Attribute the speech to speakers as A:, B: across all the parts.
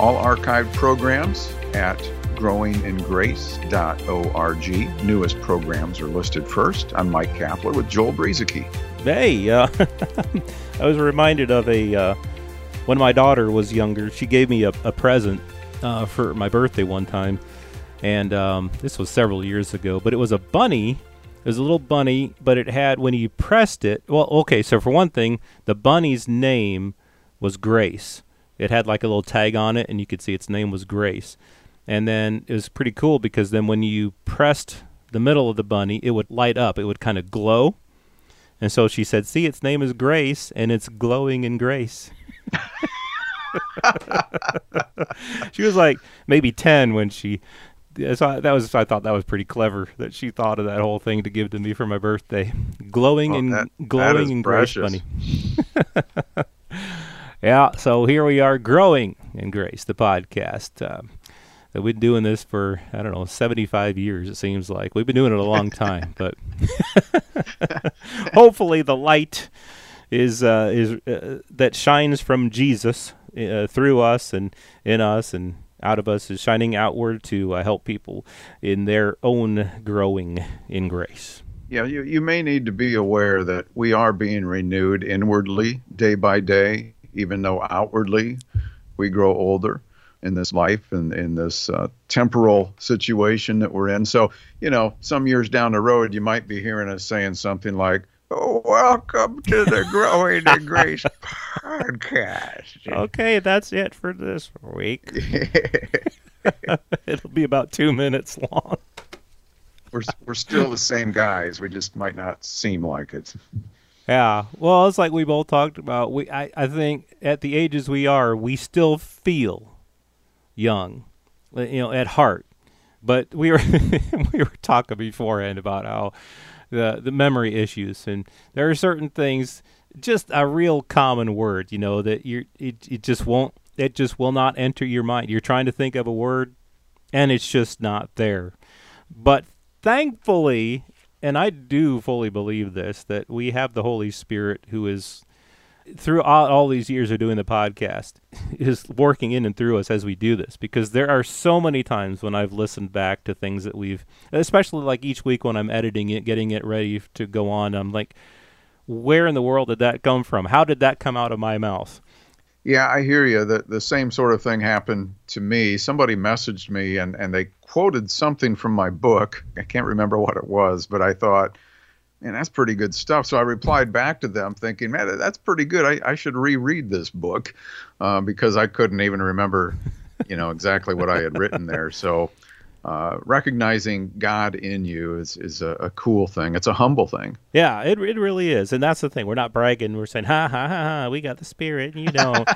A: All archived programs at growingingrace.org. Newest programs are listed first. I'm Mike Kapler with Joel Brueseke.
B: Hey, uh, I was reminded of a uh, when my daughter was younger. She gave me a, a present uh, for my birthday one time, and um, this was several years ago. But it was a bunny. It was a little bunny, but it had when you pressed it. Well, okay. So for one thing, the bunny's name was Grace it had like a little tag on it, and you could see its name was Grace. And then it was pretty cool because then when you pressed the middle of the bunny, it would light up. It would kind of glow. And so she said, "See, its name is Grace, and it's glowing in grace." she was like maybe ten when she. So that was I thought that was pretty clever that she thought of that whole thing to give to me for my birthday. Glowing oh,
A: Well,
B: and
A: that-
B: glowing
A: that is
B: in grace bunny. Yeah, so here we are growing in grace, the podcast. Uh, we've been doing this for I don't know seventy five years. It seems like we've been doing it a long time, but hopefully the light is uh, is uh, that shines from Jesus uh, through us and in us and out of us is shining outward to uh, help people in their own growing in grace.
A: Yeah, you, you may need to be aware that we are being renewed inwardly day by day, even though outwardly we grow older in this life and in this uh, temporal situation that we're in. So, you know, some years down the road, you might be hearing us saying something like, oh, Welcome to the Growing in Grace podcast.
B: Okay, that's it for this week. It'll be about two minutes long.
A: we're, we're still the same guys. We just might not seem like it.
B: Yeah. Well, it's like we both talked about. We I, I think at the ages we are, we still feel young, uh, you know, at heart. But we were we were talking beforehand about how the the memory issues and there are certain things just a real common word, you know, that you it it just won't it just will not enter your mind. You're trying to think of a word and it's just not there. But thankfully, and I do fully believe this, that we have the Holy Spirit who is throughout all these years of doing the podcast is working in and through us as we do this. Because there are so many times when I've listened back to things that we've especially like each week when I'm editing it getting it ready to go on I'm like where in the world did that come from? How did that come out of my mouth
A: Yeah, I hear you. The the same sort of thing happened to me. Somebody messaged me and and they quoted something from my book. I can't remember what it was, but I thought, man, that's pretty good stuff. So I replied back to them thinking, man, that's pretty good. I, I should reread this book uh, because I couldn't even remember, you know, exactly what I had written there. So uh, recognizing God in you is is a, a cool thing. It's a humble thing.
B: Yeah, it it really is, and that's the thing. We're not bragging. We're saying, "Ha ha ha ha, we got the spirit, and you don't."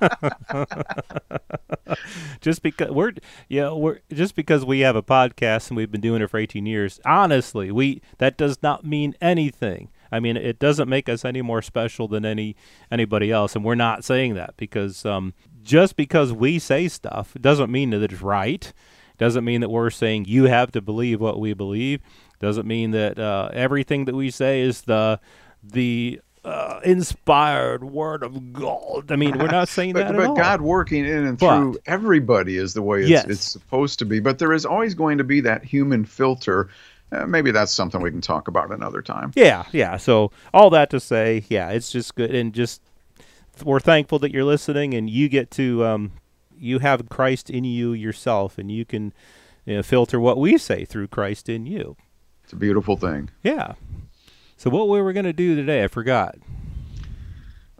B: just because we're, know, we're just because we have a podcast and we've been doing it for 18 years. Honestly, we that does not mean anything. I mean, it doesn't make us any more special than any anybody else, and we're not saying that because um, just because we say stuff doesn't mean that it's right. Doesn't mean that we're saying you have to believe what we believe. Doesn't mean that uh, everything that we say is the the uh, inspired word of God. I mean, we're not saying
A: but,
B: that
A: but
B: at all.
A: God working in and
B: But-
A: through everybody is the way it's,
B: Yes.
A: it's supposed to be. But there is always going to be that human filter. Uh, maybe that's something we can talk about another time.
B: Yeah, yeah. So all that to say, yeah, it's just good, and just we're thankful that you're listening, and you get to um, you have Christ in you yourself, and you can you know, filter what we say through Christ in you.
A: It's a beautiful thing.
B: Yeah. So what we were gonna do today, I forgot.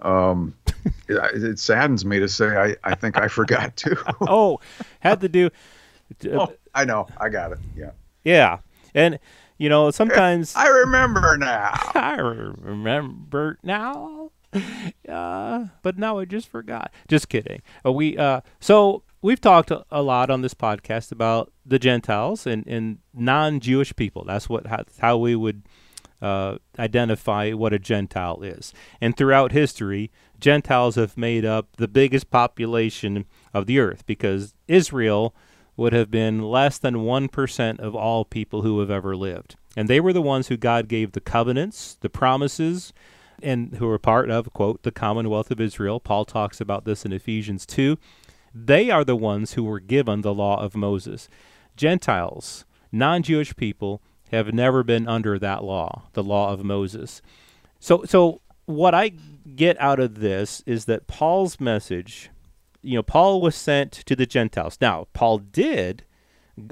A: Um, it, it saddens me to say I, I think I forgot too.
B: oh, had to do.
A: oh, I know. I got it. Yeah.
B: Yeah, and you know sometimes
A: I remember now.
B: I remember now. Uh, but now I just forgot. Just kidding. Uh, we uh, so we've talked a, a lot on this podcast about the Gentiles and, and non-Jewish people. That's what how, how we would uh, identify what a Gentile is. And throughout history, Gentiles have made up the biggest population of the earth because Israel would have been less than 1% of all people who have ever lived. And they were the ones who God gave the covenants, the promises, and who are part of, quote, the Commonwealth of Israel. Paul talks about this in Ephesians 2. They are the ones who were given the law of Moses. Gentiles, non Jewish people, have never been under that law, the law of Moses. So, so what I get out of this is that Paul's message, you know, Paul was sent to the Gentiles. Now, Paul did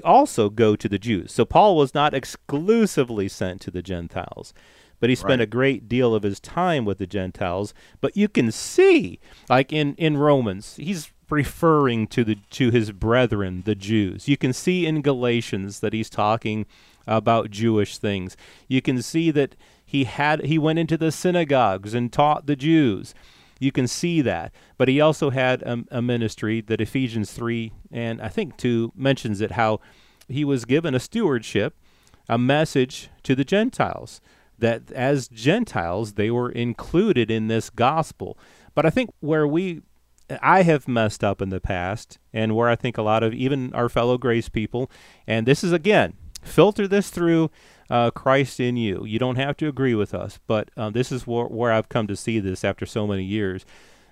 B: also go to the Jews. So Paul was not exclusively sent to the Gentiles, but he spent right. a great deal of his time with the Gentiles. But you can see, like in, in Romans, he's referring to the to his brethren, the Jews. You can see in Galatians that he's talking about Jewish things. You can see that he had he went into the synagogues and taught the Jews. You can see that. But he also had a, a ministry that Ephesians 3 and I think 2 mentions it how he was given a stewardship, a message to the Gentiles that as Gentiles they were included in this gospel. But I think where we I have messed up in the past, and where I think a lot of even our fellow grace people, and this is again, filter this through uh, Christ in you. You don't have to agree with us, but uh, this is where, where I've come to see this after so many years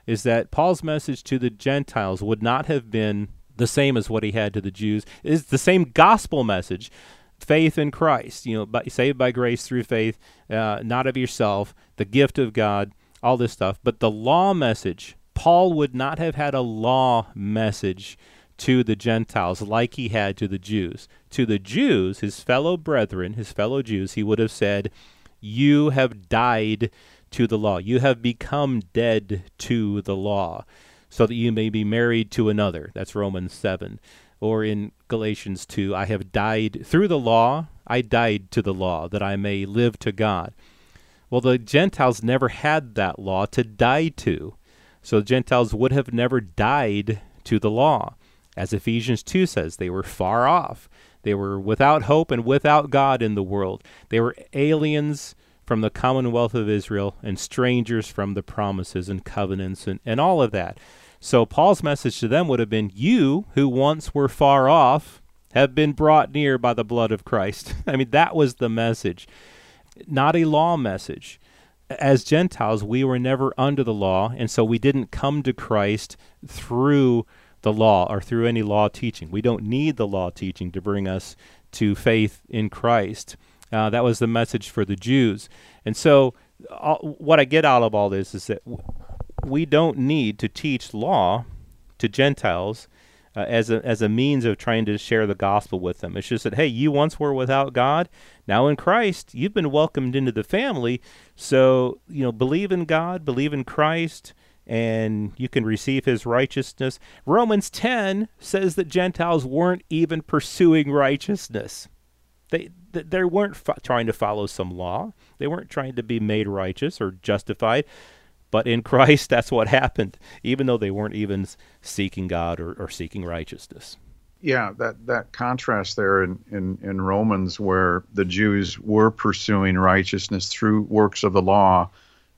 B: is that Paul's message to the Gentiles would not have been the same as what he had to the Jews. It's the same gospel message, faith in Christ, you know, by, saved by grace through faith, uh, not of yourself, the gift of God, all this stuff. But the law message, Paul would not have had a law message to the Gentiles like he had to the Jews. To the Jews, his fellow brethren, his fellow Jews, he would have said, You have died to the law. You have become dead to the law, so that you may be married to another. That's Romans 7. Or in Galatians 2, I have died through the law. I died to the law, that I may live to God. Well, the Gentiles never had that law to die to. So the Gentiles would have never died to the law. As Ephesians 2 says, they were far off. They were without hope and without God in the world. They were aliens from the commonwealth of Israel and strangers from the promises and covenants and, and all of that. So Paul's message to them would have been You, who once were far off, have been brought near by the blood of Christ. I mean, that was the message, not a law message. As Gentiles, we were never under the law, and so we didn't come to Christ through the law or through any law teaching. We don't need the law teaching to bring us to faith in Christ. Uh, that was the message for the Jews. And so, what I get out of all this is that w- we don't need to teach law to Gentiles uh, as a as a means of trying to share the gospel with them. It's just that hey, you once were without God, now in Christ you've been welcomed into the family. So you know, believe in God, believe in Christ, and you can receive his righteousness. Romans 10 says that Gentiles weren't even pursuing righteousness. They they weren't fo- trying to follow some law. They weren't trying to be made righteous or justified. But in Christ, that's what happened, even though they weren't even seeking God or, or seeking righteousness.
A: Yeah, that, that contrast there in, in, in Romans, where the Jews were pursuing righteousness through works of the law,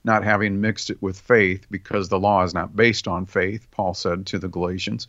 A: not having mixed it with faith because the law is not based on faith, Paul said to the Galatians.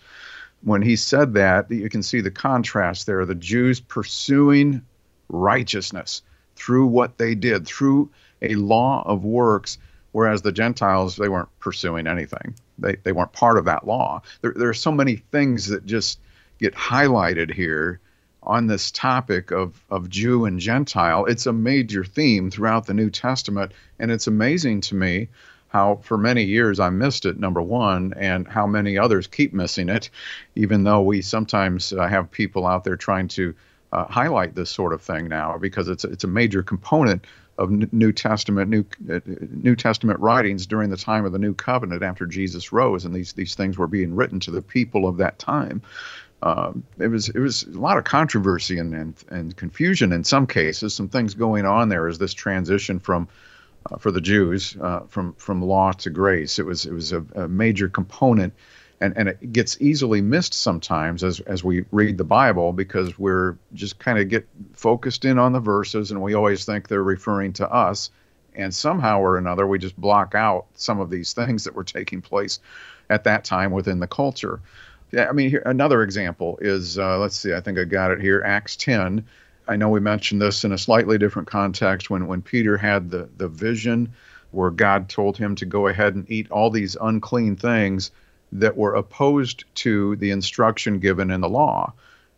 A: When he said that, you can see the contrast there. The Jews pursuing righteousness through what they did, through a law of works, whereas the Gentiles, they weren't pursuing anything. They, they weren't part of that law. There, there are so many things that just get highlighted here on this topic of, of Jew and Gentile. It's a major theme throughout the New Testament, and it's amazing to me how for many years I missed it, number one, and how many others keep missing it, even though we sometimes uh, have people out there trying to uh, highlight this sort of thing now because it's, it's a major component of New Testament New uh, New Testament writings during the time of the New Covenant after Jesus rose, and these these things were being written to the people of that time um, it was it was a lot of controversy and, and, and confusion in some cases. Some things going on there as this transition from uh, for the Jews uh, from from law to grace. It was it was a, a major component and, and it gets easily missed sometimes as, as we read the Bible because we're just kind of get focused in on the verses and we always think they're referring to us. And somehow or another, we just block out some of these things that were taking place at that time within the culture. Yeah, I mean, here, another example is uh, let's see, I think I got it here Acts 10. I know we mentioned this in a slightly different context when, when Peter had the, the vision where God told him to go ahead and eat all these unclean things that were opposed to the instruction given in the law.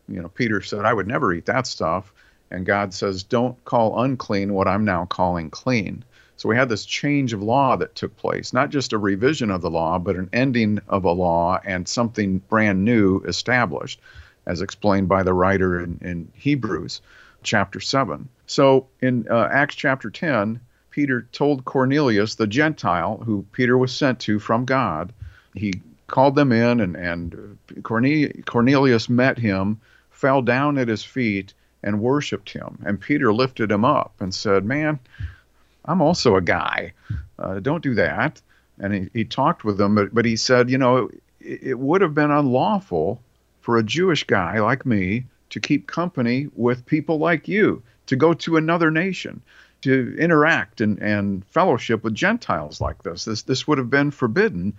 A: You know, Peter said, I would never eat that stuff. And God says, Don't call unclean what I'm now calling clean. So we had this change of law that took place, not just a revision of the law, but an ending of a law and something brand new established, as explained by the writer in, in Hebrews chapter 7. So in uh, Acts chapter 10, Peter told Cornelius, the Gentile, who Peter was sent to from God, he called them in, and, and Cornelius met him, fell down at his feet, and worshiped him. And Peter lifted him up and said, Man, I'm also a guy. Uh, don't do that. And he, he talked with them, but, but he said, You know, it, it would have been unlawful for a Jewish guy like me to keep company with people like you, to go to another nation, to interact and, and fellowship with Gentiles like this. This this would have been forbidden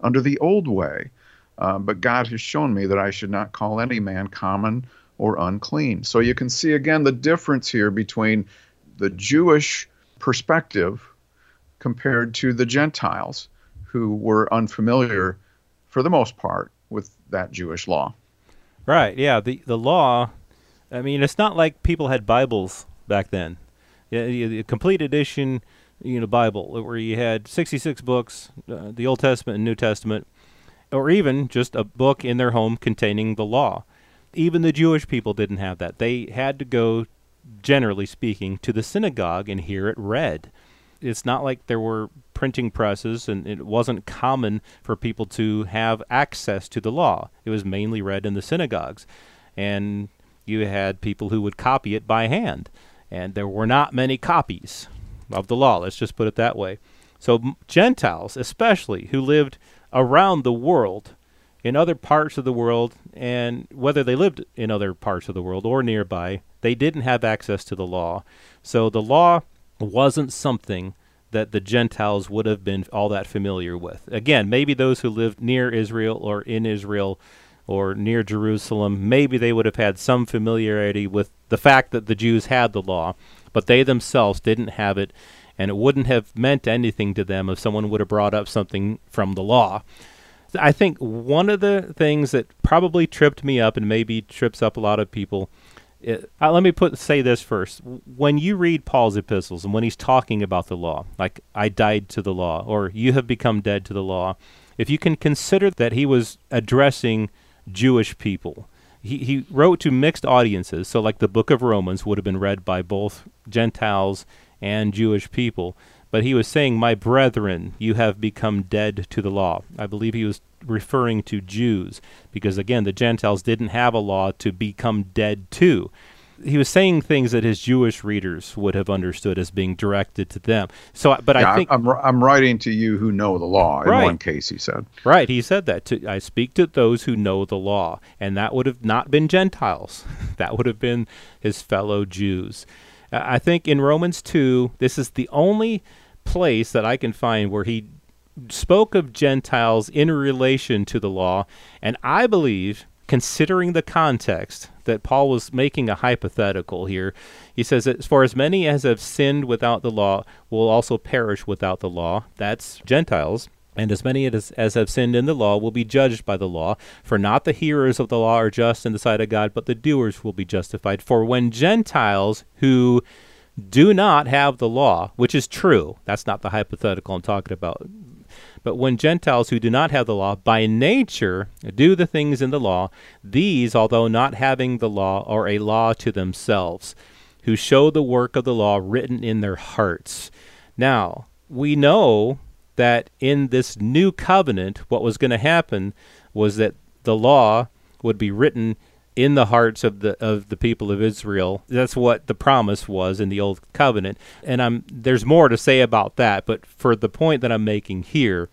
A: under the old way. Uh, but God has shown me that I should not call any man common or unclean. So you can see again the difference here between the Jewish perspective compared to the Gentiles who were unfamiliar for the most part with that Jewish law.
B: Right, yeah, the the law I mean it's not like people had Bibles back then. Yeah, the complete edition you know Bible where you had 66 books, uh, the Old Testament and New Testament, or even just a book in their home containing the law. Even the Jewish people didn't have that. They had to go, generally speaking, to the synagogue and hear it read. It's not like there were printing presses and it wasn't common for people to have access to the law. It was mainly read in the synagogues. And you had people who would copy it by hand. And there were not many copies of the law. Let's just put it that way. So, Gentiles, especially, who lived around the world, in other parts of the world, and whether they lived in other parts of the world or nearby, they didn't have access to the law. So, the law wasn't something that the Gentiles would have been all that familiar with. Again, maybe those who lived near Israel or in Israel or near Jerusalem, maybe they would have had some familiarity with the fact that the Jews had the law, but they themselves didn't have it, and it wouldn't have meant anything to them if someone would have brought up something from the law. I think one of the things that probably tripped me up and maybe trips up a lot of people. It, uh, let me put say this first. When you read Paul's epistles and when he's talking about the law, like I died to the law or you have become dead to the law, if you can consider that he was addressing Jewish people, he, he wrote to mixed audiences. So, like the book of Romans would have been read by both Gentiles and Jewish people. But he was saying, My brethren, you have become dead to the law. I believe he was referring to Jews, because again, the Gentiles didn't have a law to become dead to he was saying things that his Jewish readers would have understood as being directed to them. So, but yeah, I think
A: I'm I'm writing to you who know the law. In right. one case, he said.
B: Right, he said that. To, I speak to those who know the law, and that would have not been Gentiles. that would have been his fellow Jews. Uh, I think in Romans two, this is the only place that I can find where he spoke of Gentiles in relation to the law, and I believe considering the context that Paul was making a hypothetical here. He says as far as many as have sinned without the law will also perish without the law. That's Gentiles. And as many as, as have sinned in the law will be judged by the law. For not the hearers of the law are just in the sight of God, but the doers will be justified. For when Gentiles who do not have the law, which is true, that's not the hypothetical I'm talking about, but when Gentiles who do not have the law by nature do the things in the law, these, although not having the law, are a law to themselves, who show the work of the law written in their hearts. Now, we know that in this new covenant, what was going to happen was that the law would be written in the hearts of the of the people of Israel. That's what the promise was in the old covenant. And I'm there's more to say about that, but for the point that I'm making here,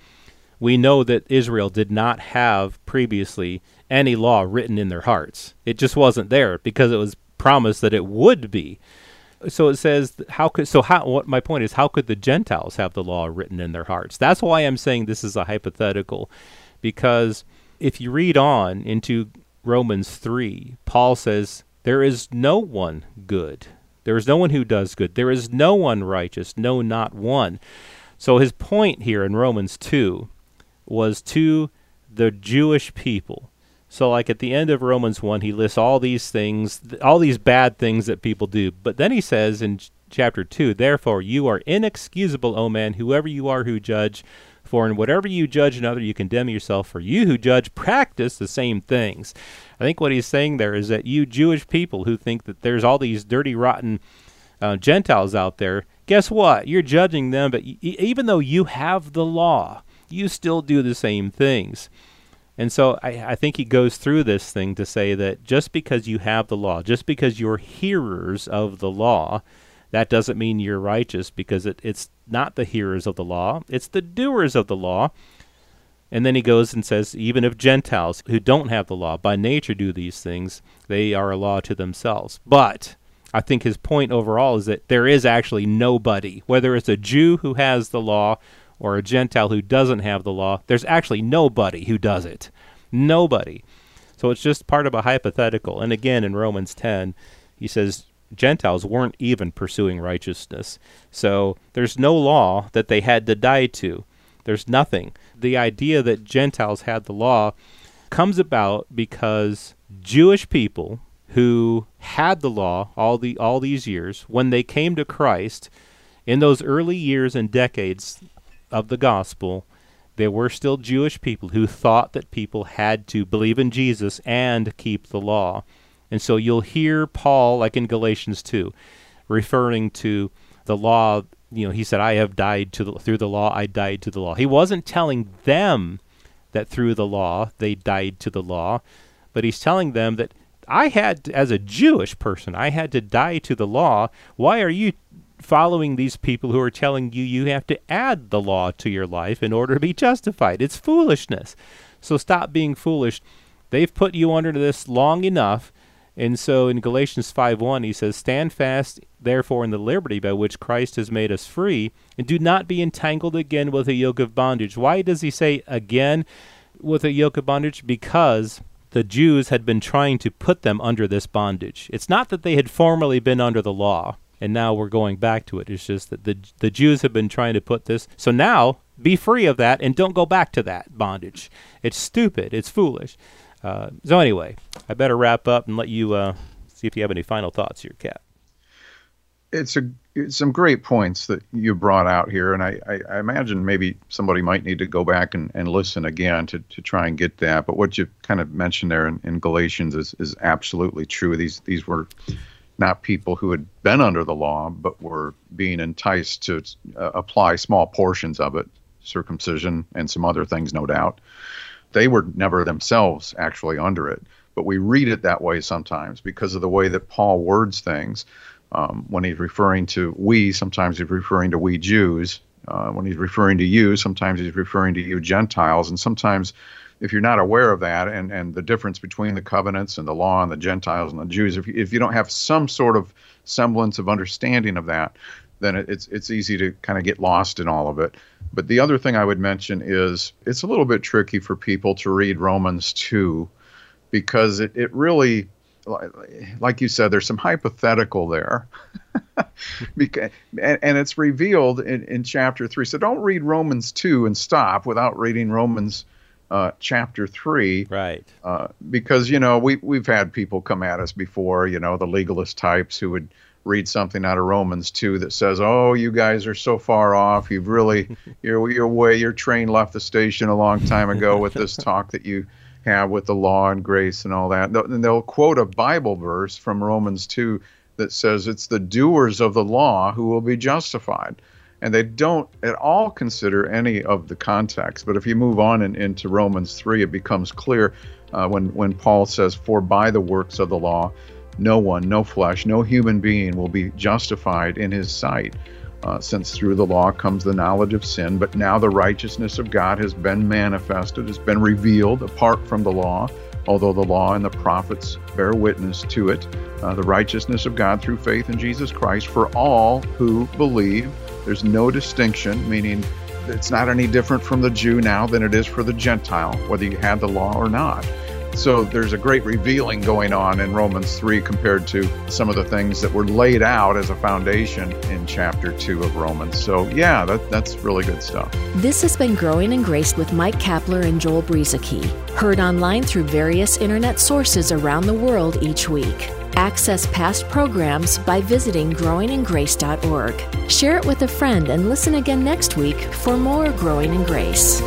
B: we know that Israel did not have previously any law written in their hearts. It just wasn't there because it was promised that it would be. So it says how could so how what my point is how could the Gentiles have the law written in their hearts? That's why I'm saying this is a hypothetical because if you read on into Romans 3, Paul says, There is no one good. There is no one who does good. There is no one righteous, no, not one. So his point here in Romans 2 was to the Jewish people. So, like at the end of Romans 1, he lists all these things, all these bad things that people do. But then he says in chapter 2, Therefore, you are inexcusable, O man, whoever you are who judge. For in whatever you judge another, you condemn yourself. For you who judge practice the same things. I think what he's saying there is that you Jewish people who think that there's all these dirty, rotten uh, Gentiles out there, guess what? You're judging them, but y- even though you have the law, you still do the same things. And so I, I, think he goes through this thing to say that just because you have the law, just because you're hearers of the law, that doesn't mean you're righteous because it, it's not the hearers of the law, it's the doers of the law. And then he goes and says, even if Gentiles who don't have the law by nature do these things, they are a law to themselves. But I think his point overall is that there is actually nobody, whether it's a Jew who has the law or a Gentile who doesn't have the law, there's actually nobody who does it. Nobody. So it's just part of a hypothetical. And again, in Romans 10, he says, Gentiles weren't even pursuing righteousness. So there's no law that they had to die to. There's nothing. The idea that Gentiles had the law comes about because Jewish people who had the law all the all these years when they came to Christ in those early years and decades of the gospel there were still Jewish people who thought that people had to believe in Jesus and keep the law. And so you'll hear Paul, like in Galatians 2, referring to the law. You know, he said, I have died to the, through the law, I died to the law. He wasn't telling them that through the law they died to the law, but he's telling them that I had, as a Jewish person, I had to die to the law. Why are you following these people who are telling you you have to add the law to your life in order to be justified? It's foolishness. So stop being foolish. They've put you under this long enough and so in Galatians 5:1 he says, "Stand fast therefore in the liberty by which Christ has made us free, and do not be entangled again with a yoke of bondage." Why does he say again with a yoke of bondage? Because the Jews had been trying to put them under this bondage. It's not that they had formerly been under the law and now we're going back to it. It's just that the the Jews have been trying to put this. So now be free of that and don't go back to that bondage. It's stupid. It's foolish. Uh, so anyway, I better wrap up and let you uh, see if you have any final thoughts here, Kat.
A: It's a it's some great points that you brought out here, and I, I, I, imagine maybe somebody might need to go back and, and listen again to, to try and get that. But what you kind of mentioned there in, in Galatians is, is absolutely true. These these were not people who had been under the law, but were being enticed to uh, apply small portions of it, circumcision and some other things, no doubt they were never themselves actually under it. But we read it that way sometimes because of the way that Paul words things. Um, when he's referring to we, sometimes he's referring to we Jews. Uh, when he's referring to you, sometimes he's referring to you Gentiles. And sometimes, if you're not aware of that and, and the difference between the covenants and the law and the Gentiles and the Jews, if, if you don't have some sort of semblance of understanding of that, then it's it's easy to kind of get lost in all of it. But the other thing I would mention is it's a little bit tricky for people to read Romans 2 because it, it really, like you said, there's some hypothetical there. because, and, and, it's revealed in, in chapter 3. So don't read Romans 2 and stop without reading Romans uh, chapter 3.
B: Right.
A: Uh, because, you know, we, we've had people come at us before, you know, the legalist types who would read something out of Romans 2 that says, "Oh, you guys are so far off. You've really your your way your train left the station a long time ago with this talk that you have with the law and grace and all that." And they'll quote a Bible verse from Romans 2 that says it's the doers of the law who will be justified. and they don't at all consider any of the context. But if you move on and into Romans 3, it becomes clear uh, when, when Paul says, For by the works of the law, no one, no flesh, no human being will be justified in his sight. Uh, since through the law comes the knowledge of sin, but now the righteousness of God has been manifested, has been revealed apart from the law, although the law and the prophets bear witness to it. Uh, the righteousness of God through faith in Jesus Christ for all who believe. There's no distinction, meaning it's not any different from the Jew now than it is for the Gentile, whether you had the law or not. So there's a great revealing going on in Romans 3 compared to some of the things that were laid out as a foundation in chapter 2 of Romans. So, yeah, that, that's really good stuff.
C: This has been Growing in Grace with Mike Kapler and Joel Brueseke, heard online through various internet sources around the world each week. Access past programs by visiting growingingrace.org. Share it with a friend and listen again next week for more Growing in Grace.